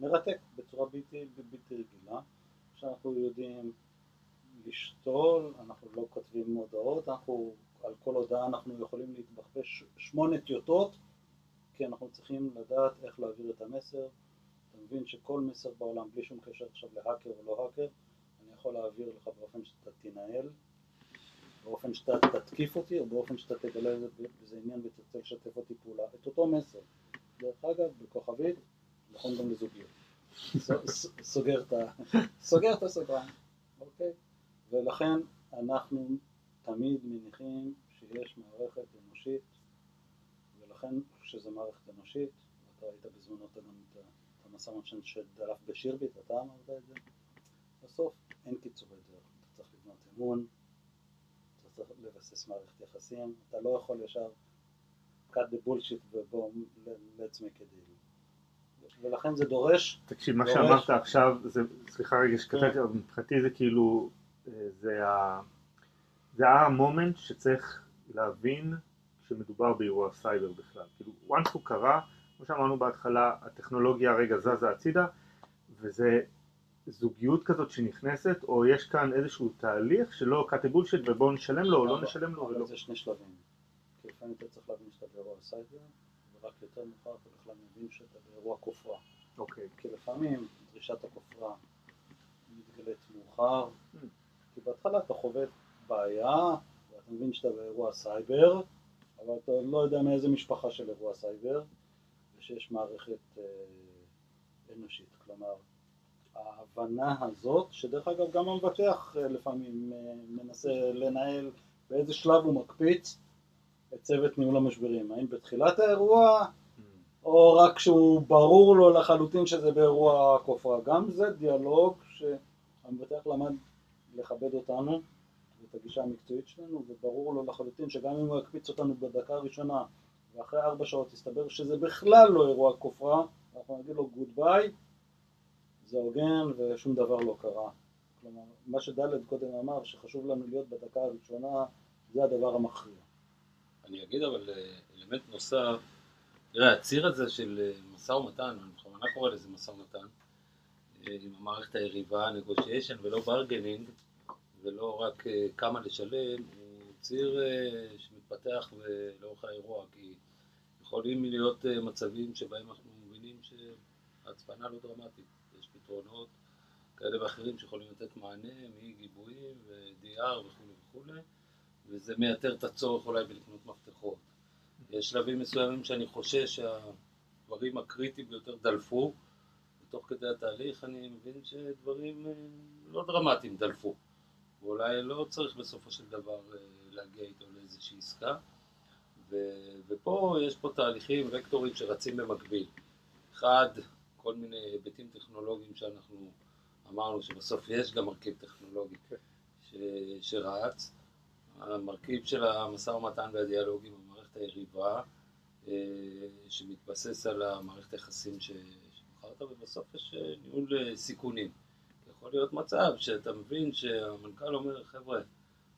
מרתק בצורה בלתי רגילה, שאנחנו יודעים לשתול, אנחנו לא כותבים מודעות, אנחנו, על כל הודעה אנחנו יכולים להתבחבש שמונה טיוטות, כי אנחנו צריכים לדעת איך להעביר את המסר. אתה מבין שכל מסר בעולם, בלי שום קשר עכשיו להאקר או לא האקר, אני יכול להעביר לך באופן שאתה תנהל, באופן שאתה תתקיף אותי, או באופן שאתה תגלה איזה עניין ותרצה לשתף אותי פעולה, את אותו מסר. דרך אגב, בכוכבית, נכון גם לזוגיות. סוגר את הסוגריים, אוקיי? ולכן אנחנו תמיד מניחים שיש מערכת אנושית, ולכן כשזו מערכת אנושית, ואתה ראית בזמנו אתה גם את ה- את המשא ומתן שדלף בשירביט, אתה אמרת את זה, בסוף אין קיצורי דרך, אתה צריך לבנות אמון, אתה צריך לבסס מערכת יחסים, אתה לא יכול ישר cut the bullshit ובוא, let's make a deal. ולכן זה דורש תקשיב, מה דורש- שאמרת עכשיו, זה, סליחה רגע שקטעתי, כן. אבל מבחינתי זה כאילו, אה, זה ה... זה המומנט שצריך להבין כשמדובר באירוע סייבר בכלל. כאילו, once הוא קרה, כמו שאמרנו בהתחלה, הטכנולוגיה רגע זזה הצידה, וזה זוגיות כזאת שנכנסת, או יש כאן איזשהו תהליך שלא cut the bullshit ובואו נשלם לו או לא נשלם לו ולא. זה שני שלבים. כי לפעמים אתה צריך להבין שאתה באירוע סייבר, ורק יותר מאוחר אתה בכלל מבין שאתה באירוע כופרה. אוקיי. כי לפעמים דרישת הכופרה מתגלית מאוחר, Mm. כי בהתחלה אתה חווה בעיה, ואתה מבין שאתה באירוע סייבר, אבל אתה לא יודע מאיזה משפחה של אירוע סייבר, ושיש מערכת אה, אנושית. כלומר, ההבנה הזאת, שדרך אגב גם המבטח אה, לפעמים אה, מנסה לנהל באיזה שלב הוא מקפיץ את צוות ניהול המשברים, האם בתחילת האירוע. או רק כשהוא ברור לו לחלוטין שזה באירוע כופרה. גם זה דיאלוג שהמבטח למד לכבד אותנו ואת הגישה המקצועית שלנו, וברור לו לחלוטין שגם אם הוא יקפיץ אותנו בדקה הראשונה ואחרי ארבע שעות יסתבר שזה בכלל לא אירוע כופרה, אנחנו נגיד לו goodbye, זה הוגן ושום דבר לא קרה. כלומר, מה שדלת קודם אמר, שחשוב לנו להיות בדקה הראשונה, זה הדבר המכריע. אני אגיד אבל אה, אלמנט נוסף, תראה, הציר הזה של אה, משא ומתן, אני בכוונה קורא לזה משא ומתן, אה, עם המערכת היריבה, negotiation ולא bargaining, ולא רק כמה לשלם, הוא ציר שמתפתח לאורך האירוע, כי יכולים להיות מצבים שבהם אנחנו מבינים שההצפנה לא דרמטית, פתרונות כאלה ואחרים שיכולים לתת מענה מגיבויים ו-DR וכולי וכולי, וזה מייתר את הצורך אולי בלקנות מפתחות. יש שלבים מסוימים שאני חושש שהדברים הקריטיים ביותר דלפו, ותוך כדי התהליך אני מבין שדברים אה, לא דרמטיים דלפו. ואולי לא צריך בסופו של דבר אה, להגיע איתו לאיזושהי עסקה. ו, ופה יש פה תהליכים, וקטורים שרצים במקביל. אחד, כל מיני היבטים טכנולוגיים שאנחנו אמרנו שבסוף יש גם מרכיב טכנולוגי כן. ש, שרץ. המרכיב של המשא ומתן והדיאלוג עם המערכת היריבה, אה, שמתבסס על המערכת היחסים שבחרת, ובסוף יש אה, ניהול סיכונים. יכול להיות מצב שאתה מבין שהמנכ"ל אומר, חבר'ה,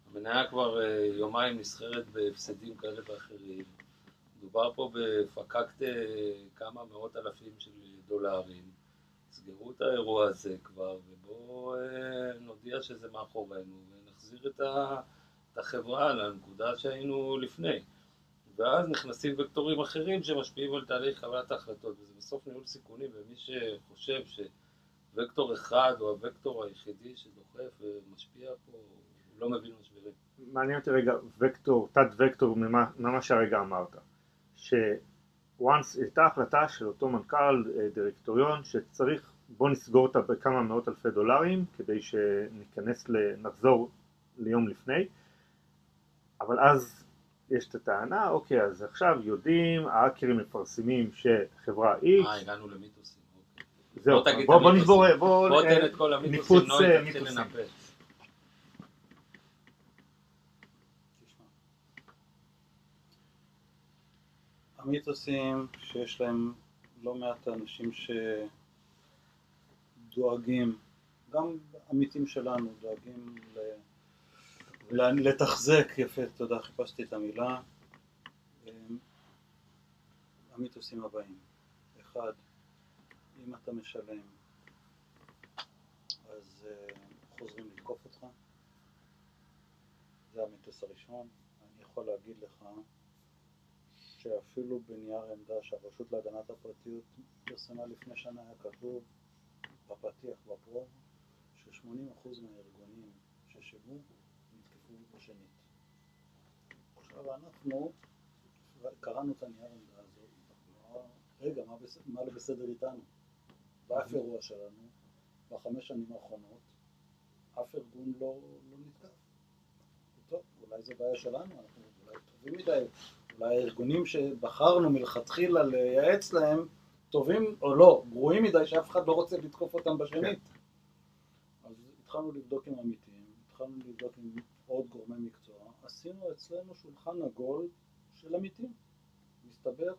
המניה כבר אה, יומיים נסחרת בהפסדים כאלה ואחרים. מדובר פה בפקקט אה, כמה מאות אלפים של דולרים. סגרו את האירוע הזה כבר, ובואו אה, נודיע שזה מאחורינו, ונחזיר את החברה לנקודה שהיינו לפני. ואז נכנסים וקטורים אחרים שמשפיעים על תהליך קבלת ההחלטות, וזה בסוף ניהול סיכונים, ומי שחושב שווקטור אחד הוא הוקטור היחידי שדוחף ומשפיע פה, הוא לא מבין משברים. מעניין אותי רגע וקטור, תת וקטור ממה, ממה שהרגע אמרת, שוואנס הייתה החלטה של אותו מנכ"ל אה, דירקטוריון שצריך בוא נסגור אותה בכמה מאות אלפי דולרים כדי שניכנס, נחזור ליום לפני אבל אז יש את הטענה, אוקיי אז עכשיו יודעים, האקרים מפרסמים שחברה X אה, הגענו למיתוסים. אוקיי. זהו, בוא, נשבור, בוא, בוא תן את כל המיתוסים, שיש להם לא מעט אנשים שדואגים, גם עמיתים שלנו דואגים ל... לתחזק, יפה, תודה, חיפשתי את המילה. המיתוסים הבאים, אחד, אם אתה משלם אז uh, חוזרים לתקוף אותך, זה המיתוס הראשון. אני יכול להגיד לך שאפילו בנייר עמדה שהרשות להגנת הפרטיות פרסמה לפני שנה היה כתוב בפתיח בפרו ש-80% מהארגונים ששילמו נתקפו בשנית. עכשיו אנחנו קראנו את הנייר עמדה הזאת, רגע, מה, בסדר, מה לא בסדר איתנו? באף אירוע שלנו, בחמש שנים האחרונות, אף ארגון לא, לא נתקף. טוב, אולי זו בעיה שלנו, אנחנו אולי טובים מדי, אולי הארגונים שבחרנו מלכתחילה לייעץ להם טובים או לא, גרועים מדי שאף אחד לא רוצה לתקוף אותם בשנית. כן. אז התחלנו לבדוק עם עמיתים, התחלנו לבדוק עם עוד גורמי מקצוע, עשינו אצלנו שולחן עגול של עמיתים. מסתבר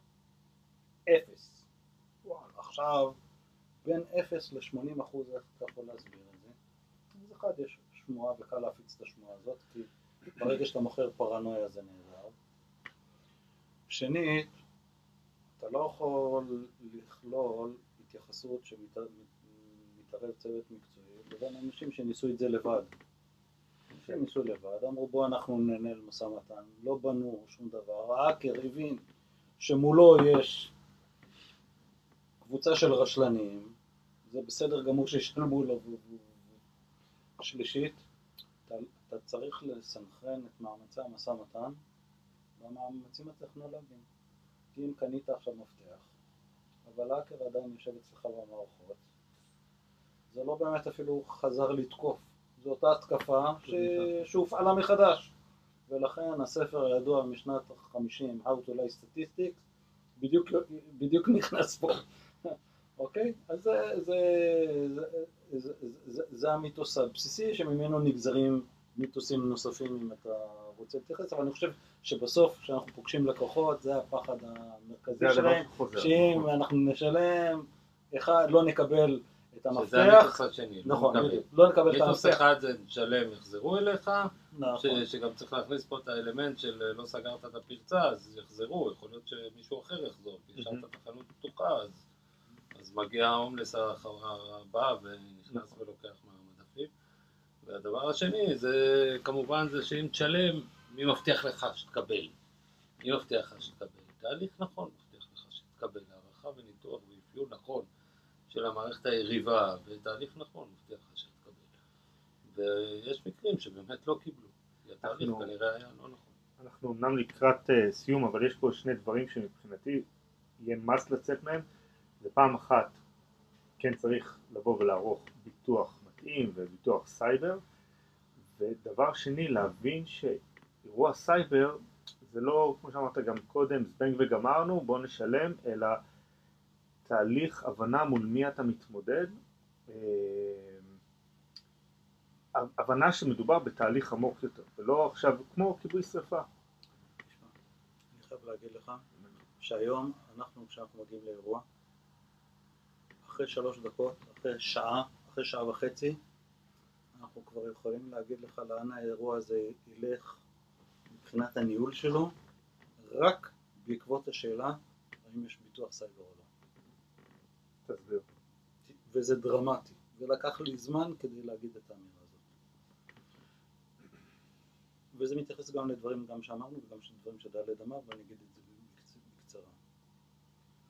אפס. וואלה, עכשיו בין אפס ל-80 אחוז, איך אתה יכול להסביר את זה? אז אחד, יש שמועה וקל להפיץ את השמועה הזאת, כי ברגע שאתה מוכר פרנויה זה נהדר. שנית, אתה לא יכול לכלול התייחסות שמתערב צוות מקצועי לבין אנשים שניסו את זה לבד. אנשים ניסו לבד, אמרו בואו אנחנו ננהל משא ומתן, לא בנו שום דבר, האקר הבין שמולו יש קבוצה של רשלנים, זה בסדר גמור שישלמו לו. שלישית, אתה, אתה צריך לסנכרן את מאמצי המשא ומתן במאמצים הטכנולוגיים. כי אם קנית עכשיו מפתח, אבל האקר עדיין יושב אצלך במערכות, זה לא באמת אפילו חזר לתקוף, זו אותה התקפה ש... שהופעלה מחדש. ולכן הספר הידוע משנת ה-50, How to Lie Statistics, בדיוק, בדיוק נכנס פה. אוקיי? אז זה, זה, זה, זה, זה, זה המיתוס הבסיסי שממנו נגזרים מיתוסים נוספים אם אתה רוצה להתייחס, אבל אני חושב שבסוף כשאנחנו פוגשים לקוחות זה הפחד המרכזי שלהם, שאם אנחנו נשלם, אחד, לא נקבל את המפתח, שזה המיתוס השני, לא נכון, לא נקבל את המפתח. מיתוס אחד זה נשלם יחזרו אליך, נכון. שגם צריך להכניס פה את האלמנט של לא סגרת את הפרצה אז יחזרו, יכול להיות שמישהו אחר יחזור, כי השארת את החנות פתוחה אז אז מגיע ההומלס הבא ונכנס ולוקח מהמדפים. והדבר השני זה כמובן זה שאם תשלם, מי מבטיח לך שתקבל? מי מבטיח לך שתקבל? תהליך נכון מבטיח לך שתקבל, הערכה וניתוח ואפיון נכון של המערכת היריבה בתהליך נכון, מבטיח לך שתקבל. ויש מקרים שבאמת לא קיבלו, כי התהליך אנחנו- כנראה היה לא נכון. אנחנו אמנם לקראת uh, סיום, אבל יש פה שני דברים שמבחינתי יהיה must לצאת מהם. זה פעם אחת, כן צריך לבוא ולערוך ביטוח מתאים וביטוח סייבר, ודבר שני, להבין שאירוע סייבר זה לא, כמו שאמרת גם קודם, זבנג וגמרנו, בוא נשלם, אלא תהליך הבנה מול מי אתה מתמודד. אה, הבנה שמדובר בתהליך עמוק יותר, ולא עכשיו כמו כיבוי שרפה. אני חייב להגיד לך שהיום אנחנו, כשאנחנו מגיעים לאירוע, אחרי שלוש דקות, אחרי שעה, אחרי שעה וחצי, אנחנו כבר יכולים להגיד לך לאן האירוע הזה ילך מבחינת הניהול שלו, רק בעקבות השאלה האם יש ביטוח סייבר או לא. תסביר. וזה דרמטי, ולקח לי זמן כדי להגיד את האמירה הזאת. וזה מתייחס גם לדברים גם שאמרנו וגם לדברים שדלת אמר, ואני אגיד את זה בקצ- בקצרה.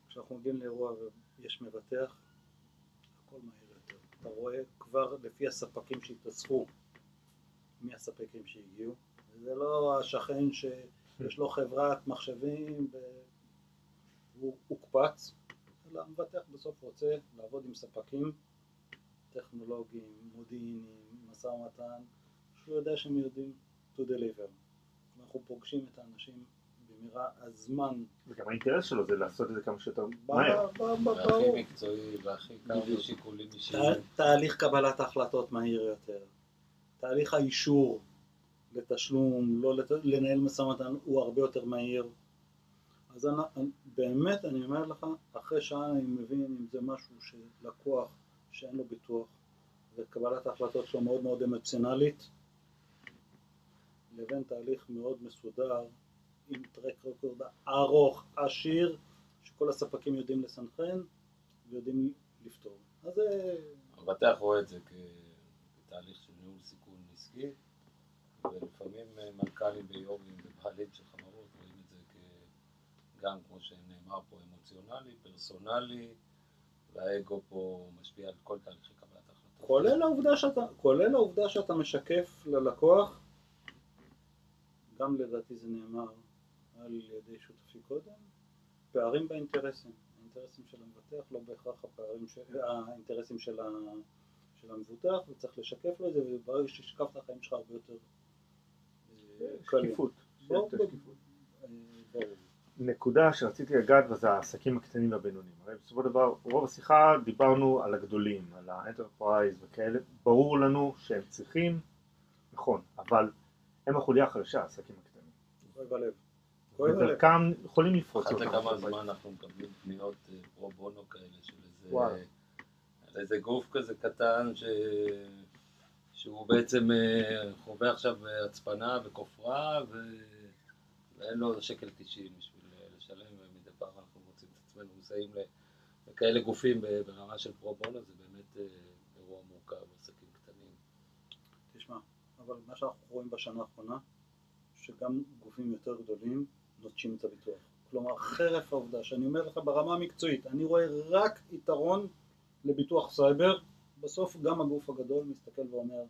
כשאנחנו מגיעים לאירוע ויש מבטח, הכל יותר. אתה רואה כבר לפי הספקים שהתאספו, מי הספקים שהגיעו, וזה לא השכן שיש לו חברת מחשבים והוא הוקפץ, אלא המבטח בסוף רוצה לעבוד עם ספקים טכנולוגיים, מודיעיניים, משא ומתן, שהוא יודע שהם יודעים to deliver. אנחנו פוגשים את האנשים במהרה, הזמן, וגם האינטרס שלו זה לעשות את זה כמה שיותר מהר. והכי. מקצועי והכי קר בדיוק. משיקולים אישיים. תה- תהליך קבלת ההחלטות מהיר יותר, תהליך האישור לתשלום, לא לת... לנהל משא ומתן הוא הרבה יותר מהיר. אז אני, באמת אני אומר לך, אחרי שעה אני מבין אם זה משהו שלקוח שאין לו ביטוח וקבלת ההחלטות שלו מאוד מאוד אמוציונלית, לבין תהליך מאוד מסודר עם טרק רקורד ארוך, עשיר, שכל הספקים יודעים לסנכרן ויודעים לפתור. אז זה... המבטח רואה את זה כתהליך של ניהול סיכון עסקי, ולפעמים אה, מנכ"לים ויו"רים ובעלים של חברות רואים את זה גם, כמו שנאמר פה, אמוציונלי, פרסונלי, והאגו פה משפיע על כל תהליכי קבלת ההחלטות. כולל העובדה שאתה, כולל העובדה שאתה משקף ללקוח, גם לדעתי זה נאמר על ידי שותפי קודם, פערים באינטרסים. האינטרסים של המבטח לא בהכרח הפערים, ש... האינטרסים של, ה... של המבוטח, וצריך לשקף לו את זה, וברגע ששקפת החיים שלך הרבה יותר אה. שקיפות. אה. נקודה שרציתי לגעת בה זה העסקים הקטנים והבינוניים. הרי בסופו של דבר, רוב השיחה דיברנו על הגדולים, על ה enterprise וכאלה, ברור לנו שהם צריכים, נכון, אבל הם החוליה החלשה, העסקים הקטנים. כואב הלב. ודרכם יכולים לפרוץ אחת. לכמה זמן אנחנו מקבלים פניות אה, פרו בונו כאלה של איזה, גוף כזה קטן ש... שהוא בעצם אה, חווה עכשיו הצפנה וכופרה ו... ואין לו שקל תשעים בשביל אה, לשלם ומדי פעם אנחנו מוצאים את עצמנו מסייעים לכאלה גופים ברמה של פרו בונו זה באמת אה, אירוע מורכב, עסקים קטנים. תשמע, אבל מה שאנחנו רואים בשנה האחרונה, שגם גופים יותר גדולים נוטשים את הביטוח. כלומר, חרף העובדה שאני אומר לך ברמה המקצועית, אני רואה רק יתרון לביטוח סייבר, בסוף גם הגוף הגדול מסתכל ואומר,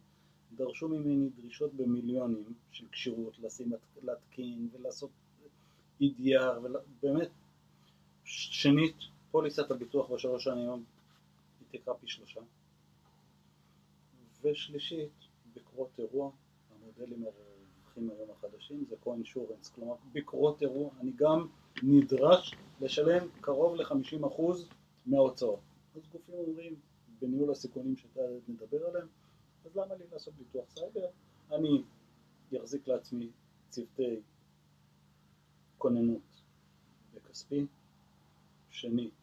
דרשו ממני דרישות במיליונים של כשירות, לשים, להתקין ולעשות EDR, ובאמת, שנית, פוליסת הביטוח בשלוש שנים היא תקרה פי שלושה. ושלישית, בקרות אירוע, המודלים הרווחים היום החדשים זה co-insurance, כלומר בקרות אירוע אני גם נדרש לשלם קרוב ל-50% מההוצאות. אז גופים אומרים, בניהול הסיכונים שאתה מדבר עליהם, אז למה לי לעשות ביטוח סייבר? אני אחזיק לעצמי צוותי כוננות בכספי, שנית,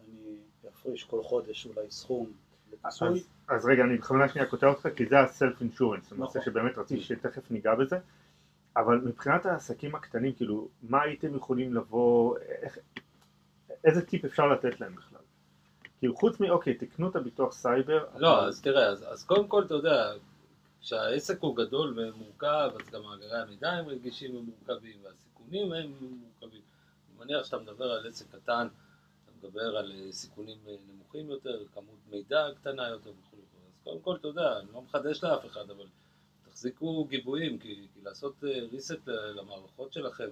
אני אפריש כל חודש אולי סכום אז, אז רגע, אני בכוונה שנייה קוטע אותך, כי זה הסלף אינשורנס, נכון. שבאמת רציתי שתכף ניגע בזה, אבל מבחינת העסקים הקטנים, כאילו, מה הייתם יכולים לבוא, איך, איזה טיפ אפשר לתת להם בכלל? כאילו, חוץ מ, אוקיי, תקנו את הביטוח סייבר, לא, אבל- אז תראה, אז, אז קודם כל, אתה יודע, כשהעסק הוא גדול ומורכב, אז גם מאגרי המידע הם רגישים ומורכבים, והסיכונים הם מורכבים. אני מניח שאתה מדבר על עסק קטן, מדבר על אה, סיכונים אה, נמוכים יותר, כמות מידע קטנה יותר וכו'. אז קודם כל, אתה יודע, אני לא מחדש לאף אחד, אבל תחזיקו גיבויים, כי, כי לעשות reset למערכות שלכם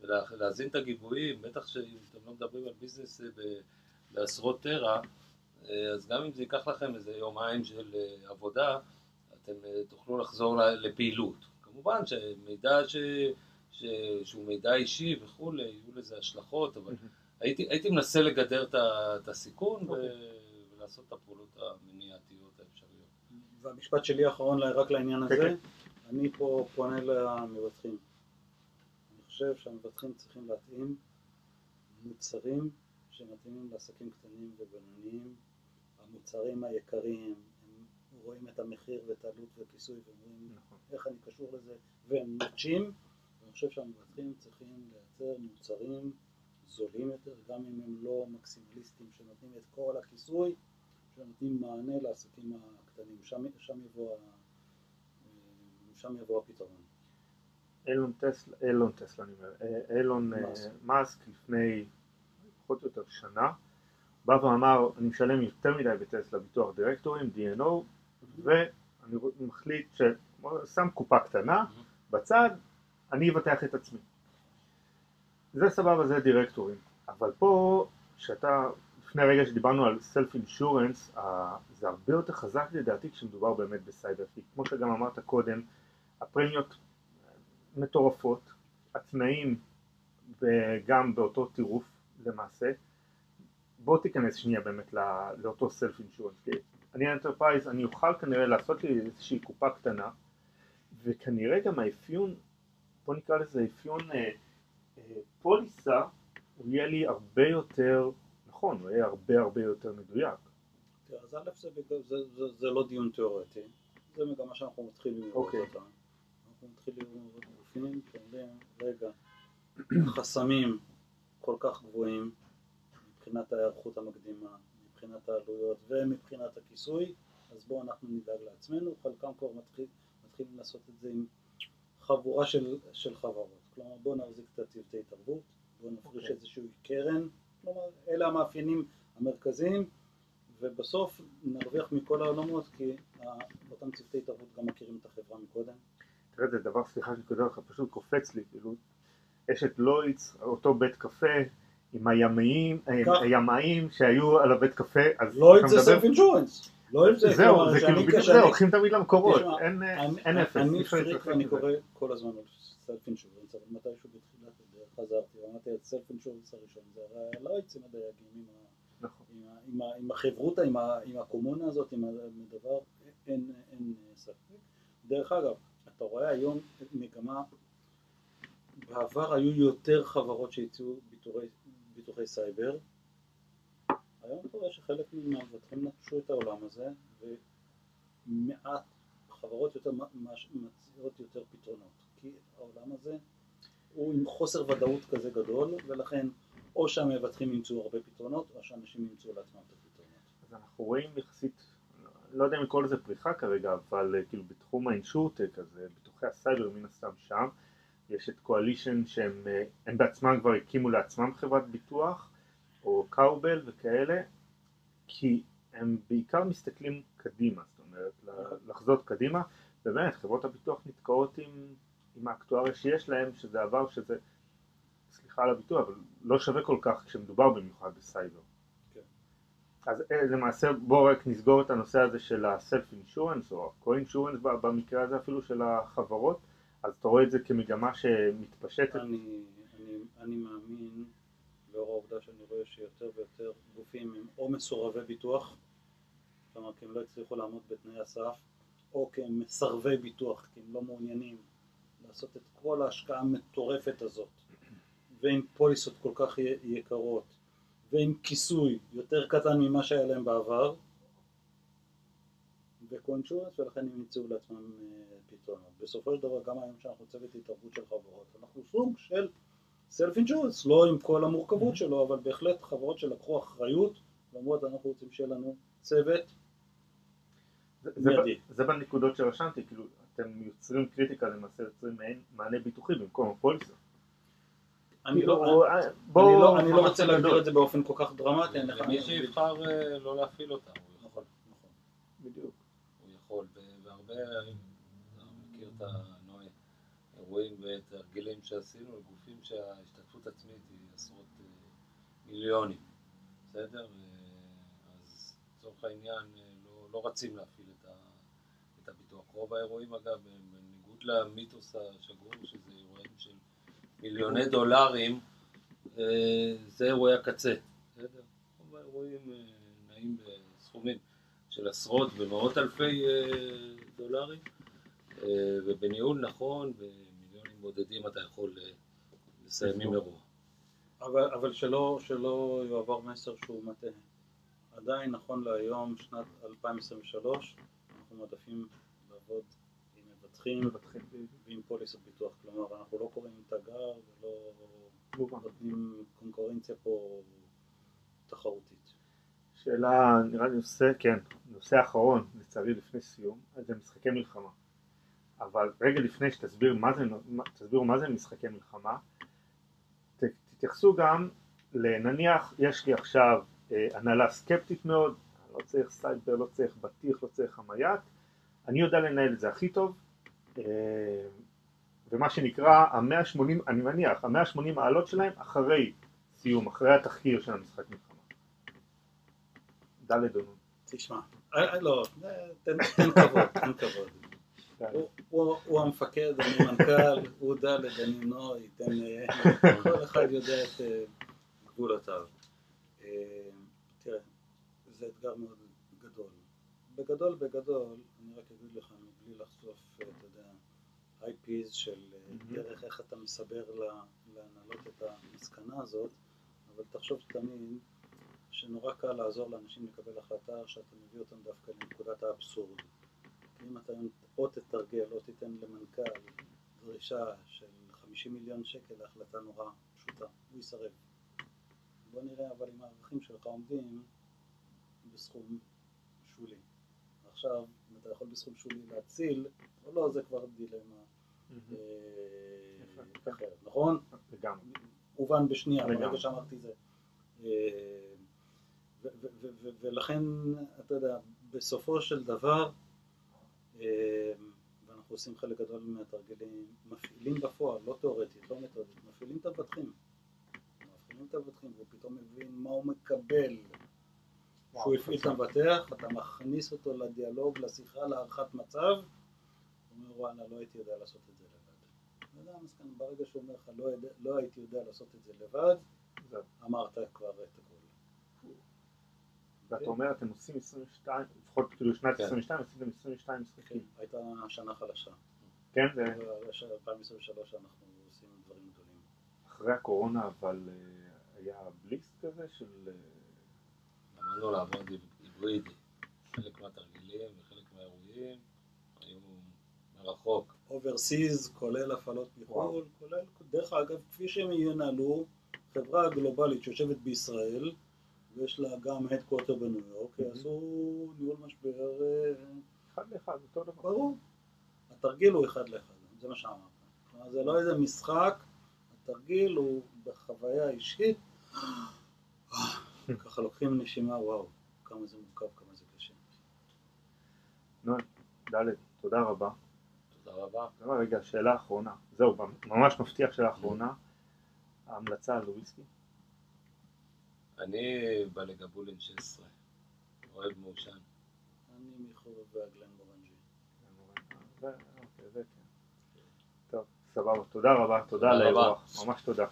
ולהזין את הגיבויים, בטח שאם אתם לא מדברים על ביזנס בעשרות טרה, אז גם אם זה ייקח לכם איזה יומיים של עבודה, אתם תוכלו לחזור לפעילות. כמובן שמידע ש... ש... שהוא מידע אישי וכולי, יהיו לזה השלכות, אבל הייתי, הייתי מנסה לגדר את הסיכון okay. ולעשות את הפעולות המניעתיות האפשריות. והמשפט שלי האחרון רק לעניין הזה, כן, כן. אני פה פונה למבטחים. אני חושב שהמבטחים צריכים להתאים מוצרים שמתאימים לעסקים קטנים ובינוניים, המוצרים היקרים, הם רואים את המחיר ואת העלות וכיסוי ואומרים נכון. איך אני קשור לזה והם נוטשים חושב שהמבטחים צריכים לייצר מוצרים זולים יותר, גם אם הם לא מקסימליסטים שנותנים את כל הכיסוי, שנותנים מענה לעסקים הקטנים, שם, שם, יבוא, שם יבוא הפתרון. אילון טסלה, אילון טסלה אני אומר, אילון אה, מאסק לפני פחות או יותר שנה בא ואמר אני משלם יותר מדי בטסלה ביטוח דירקטורים, D&O ואני מחליט ששם קופה קטנה בצד אני אבטח את עצמי. זה סבבה, זה דירקטורים. אבל פה, שאתה, לפני רגע שדיברנו על self insurance, זה הרבה יותר חזק לדעתי כשמדובר באמת בסייבר. כי כמו שגם אמרת קודם, הפרמיות מטורפות, התנאים וגם באותו טירוף למעשה. בוא תיכנס שנייה באמת לאותו self insurance. אני enterprise, אני אוכל כנראה לעשות לי איזושהי קופה קטנה, וכנראה גם האפיון בוא נקרא לזה אפיון אה, אה, פוליסה, הוא יהיה לי הרבה יותר, נכון, הוא יהיה הרבה הרבה יותר מדויק. אז א' זה, זה, זה, זה לא דיון תיאורטי, זה מגמה שאנחנו מתחילים לראות okay. אוקיי. אותה. אנחנו מתחילים לראות גופים שאומרים, רגע, חסמים כל כך גבוהים מבחינת ההיערכות המקדימה, מבחינת העלויות ומבחינת הכיסוי, אז בואו אנחנו נדאג לעצמנו, חלקם כבר מתחיל, מתחילים לעשות את זה עם חבורה של, של חברות. כלומר, בואו נחזיק את הצוותי התערבות, בואו נפריש okay. אוקיי. איזושהי קרן, כלומר, אלה המאפיינים המרכזיים, ובסוף נרוויח מכל העולמות, כי אותם צוותי התערבות גם מכירים את החברה מקודם. תראה, זה דבר, סליחה שאני קודם לך, פשוט קופץ לי, כאילו, אשת לויץ, אותו בית קפה, עם הימאים, הימאים שהיו על הבית קפה, אז לויץ זה סלף אינשורנס. לא עם זה, זהו, זה כאילו בדיוק זה, הולכים תמיד למקורות, אין אפס. אני פריק ואני קורא כל הזמן על סלף אינשורנס, אבל מתישהו בתחילת הדרך חזרתי ואמרתי את סלף אינשורנס הראשון, זה הרי לא יוצאים הדייגים נכון. עם החברותה, עם הקומונה הזאת, עם הדבר, אין ספק. דרך אגב, אתה רואה היום מגמה, בעבר היו יותר חברות שהציעו ביטוחי סייבר, היום קורה שחלק מהמבטחים נטשו את העולם הזה ומעט חברות יותר מציעות יותר פתרונות כי העולם הזה הוא עם חוסר ודאות כזה גדול ולכן או שהמבטחים ימצאו הרבה פתרונות או שאנשים ימצאו לעצמם את הפתרונות. אז אנחנו רואים יחסית, לא יודע אם לקרוא לזה פריחה כרגע, אבל אה, כאילו בתחום ה insurtech, אז ביטוחי הסייבר מן הסתם שם, יש את קואלישן שהם אה, בעצמם כבר הקימו לעצמם חברת ביטוח או קאובל וכאלה, כי הם בעיקר מסתכלים קדימה, זאת אומרת לחזות קדימה, ובאמת חברות הביטוח נתקעות עם, עם האקטואריה שיש להם, שזה עבר שזה, סליחה על הביטוח, אבל לא שווה כל כך כשמדובר במיוחד בסייבר. כן. אז אה, למעשה בואו רק נסגור את הנושא הזה של הסלף אינשורנס או ה-co-insurance במקרה הזה אפילו של החברות, אז אתה רואה את זה כמגמה שמתפשטת? אני, אני, אני מאמין לאור העובדה שאני רואה שיותר ויותר גופים הם או מסורבי ביטוח, כלומר כי הם לא הצליחו לעמוד בתנאי הסף, או כי הם מסרבי ביטוח, כי הם לא מעוניינים לעשות את כל ההשקעה המטורפת הזאת, ועם פוליסות כל כך יקרות, ועם כיסוי יותר קטן ממה שהיה להם בעבר, וקונשורנס, ולכן הם ימצאו לעצמם אה, פתרונות. בסופו של דבר, גם היום שאנחנו צוות התערבות של חברות, אנחנו סוג של סלף אינשורנס, לא עם כל המורכבות mm-hmm. שלו, אבל בהחלט חברות שלקחו אחריות, למרות אנחנו רוצים שיהיה לנו צוות. זה, זה בנקודות שרשמתי, כאילו אתם יוצרים קריטיקה למעשה יוצרים מעין מענה ביטוחי במקום הפוליסה. אני כאילו, לא- אני בואו- לא- לא רוצה. להגדיר את זה באופן כל כך דרמטי, אני ומי שיבחר אה, לא להפעיל אותה, הוא יכול. נכון, נכון. בדיוק. הוא יכול, והרבה, מכיר את הנוי, אירועים ותרגילים שעשינו, גופים שההשתתפות עצמית היא עשרות אה, מיליונים, בסדר? אה, אז לצורך העניין אה, לא, לא רצים להפעיל את, את הביטוח. רוב האירועים אגב, בניגוד למיתוס השגור, שזה אירועים של מיליוני דולרים, אה, זה אירועי הקצה? רוב האירועים אה, נעים בסכומים של עשרות ומאות אלפי אה, דולרים, ובניהול נכון, במיליונים בודדים אתה יכול לסיים עם אירוע. אבל, אבל שלא, שלא יועבר מסר שהוא מטעה. עדיין נכון להיום, שנת 2023, אנחנו מעדיפים לעבוד עם מבטחים. ועם פוליסות ביטוח. כלומר, אנחנו לא קוראים תגר ולא. נותנים קונקורנציה פה תחרותית. שאלה, נראה לי נושא, כן, נושא אחרון, לצערי לפני סיום, זה משחקי מלחמה. אבל רגע לפני שתסביר מה זה, מה- תסבירו מה זה משחקי מלחמה, ת, תתייחסו גם לנניח יש לי עכשיו אה, הנהלה סקפטית מאוד, לא צריך סייבר, לא צריך ביטוח, לא צריך המייט, אני יודע לנהל את זה הכי טוב, אה, ומה שנקרא המאה שמונים, אני מניח, המאה שמונים מעלות שלהם אחרי סיום, אחרי התחקיר של המשחק מלחמה. ד' או נ'. תשמע, אה, אה, לא, תן כבוד, תן כבוד. הוא- הוא- המפקד, אני מנכ"ל, הוא ד', אני נוי, תן, כל אחד יודע את גבולותיו. זה אתגר מאוד גדול. בגדול, בגדול, אני רק אגיד לך, מבלי לחשוף, אה, אתה יודע, IPs של אה. דרך איך אתה מסבר לה- להנהלות את המסקנה הזאת, אבל תחשוב תמיד שנורא קל לעזור לאנשים לקבל החלטה שאתה מביא אותם דווקא לנקודת האבסורד. אם אתה או תתרגל או תיתן למנכ"ל דרישה של 50 מיליון שקל להחלטה נורא פשוטה, הוא יסרב. בוא נראה אבל אם הערכים שלך עומדים בסכום שולי. עכשיו, אם אתה יכול בסכום שולי להציל, או לא, זה כבר דילמה אה. אחרת, נכון? לגמרי. הובן בשנייה. ברגע שאמרתי זה. אה, ולכן, אתה יודע, בסופו של דבר, אה, ואנחנו עושים חלק גדול מהתרגילים, מפעילים בפועל, לא תיאורטית, לא מתודית, מפעילים את המבטחים. מפעילים את המבטחים, והוא פתאום מבין מה הוא מקבל. כשהוא הפעיל את המבטח, אתה מכניס אותו לדיאלוג, לשיחה, להערכת מצב, הוא אומר וואלה, לא הייתי יודע לעשות את זה לבד. יודע, מסכן, ברגע שהוא אומר לך, לא, לא הייתי יודע לעשות את זה לבד. אמרת כבר את הכל. ואתה אומר אתם עושים 22, לפחות כאילו שנת כן. 22 עשיתם 22 כן, משחקים. הייתה שנה חלשה. כן, זה ב- 2023 אנחנו עושים דברים גדולים. אחרי הקורונה אבל אה, היה בליסט כזה של... למדנו לעבוד היברידי. חלק מהתרגילים וחלק מהאירועים היו מרחוק. overseas, כולל הפעלות. מחו"ל, כולל, דרך אגב, כפי שהם ינהלו, חברה גלובלית שיושבת בישראל, ויש לה גם headquarter בניו יורק. יעשו ניהול משבר אה, אחד לאחד, אותו דבר. ברור. התרגיל הוא אחד לאחד, זה מה שאמרת. כלומר, זה לא איזה משחק, התרגיל הוא בחוויה אישית. ככה לוקחים נשימה, וואו, כמה זה מורכב, כמה זה קשה. נוי, ד', תודה רבה. תודה רבה. אבל רגע, שאלה אחרונה. זהו, ממש מבטיח שאלה אחרונה. ההמלצה על וויסקי? אני בלגבולין 16, אוהב מעושן. אני מחובבי הגלן אוקיי, זה כן. טוב, סבבה, תודה רבה, תודה תודה על. האירוח, ממש תודה.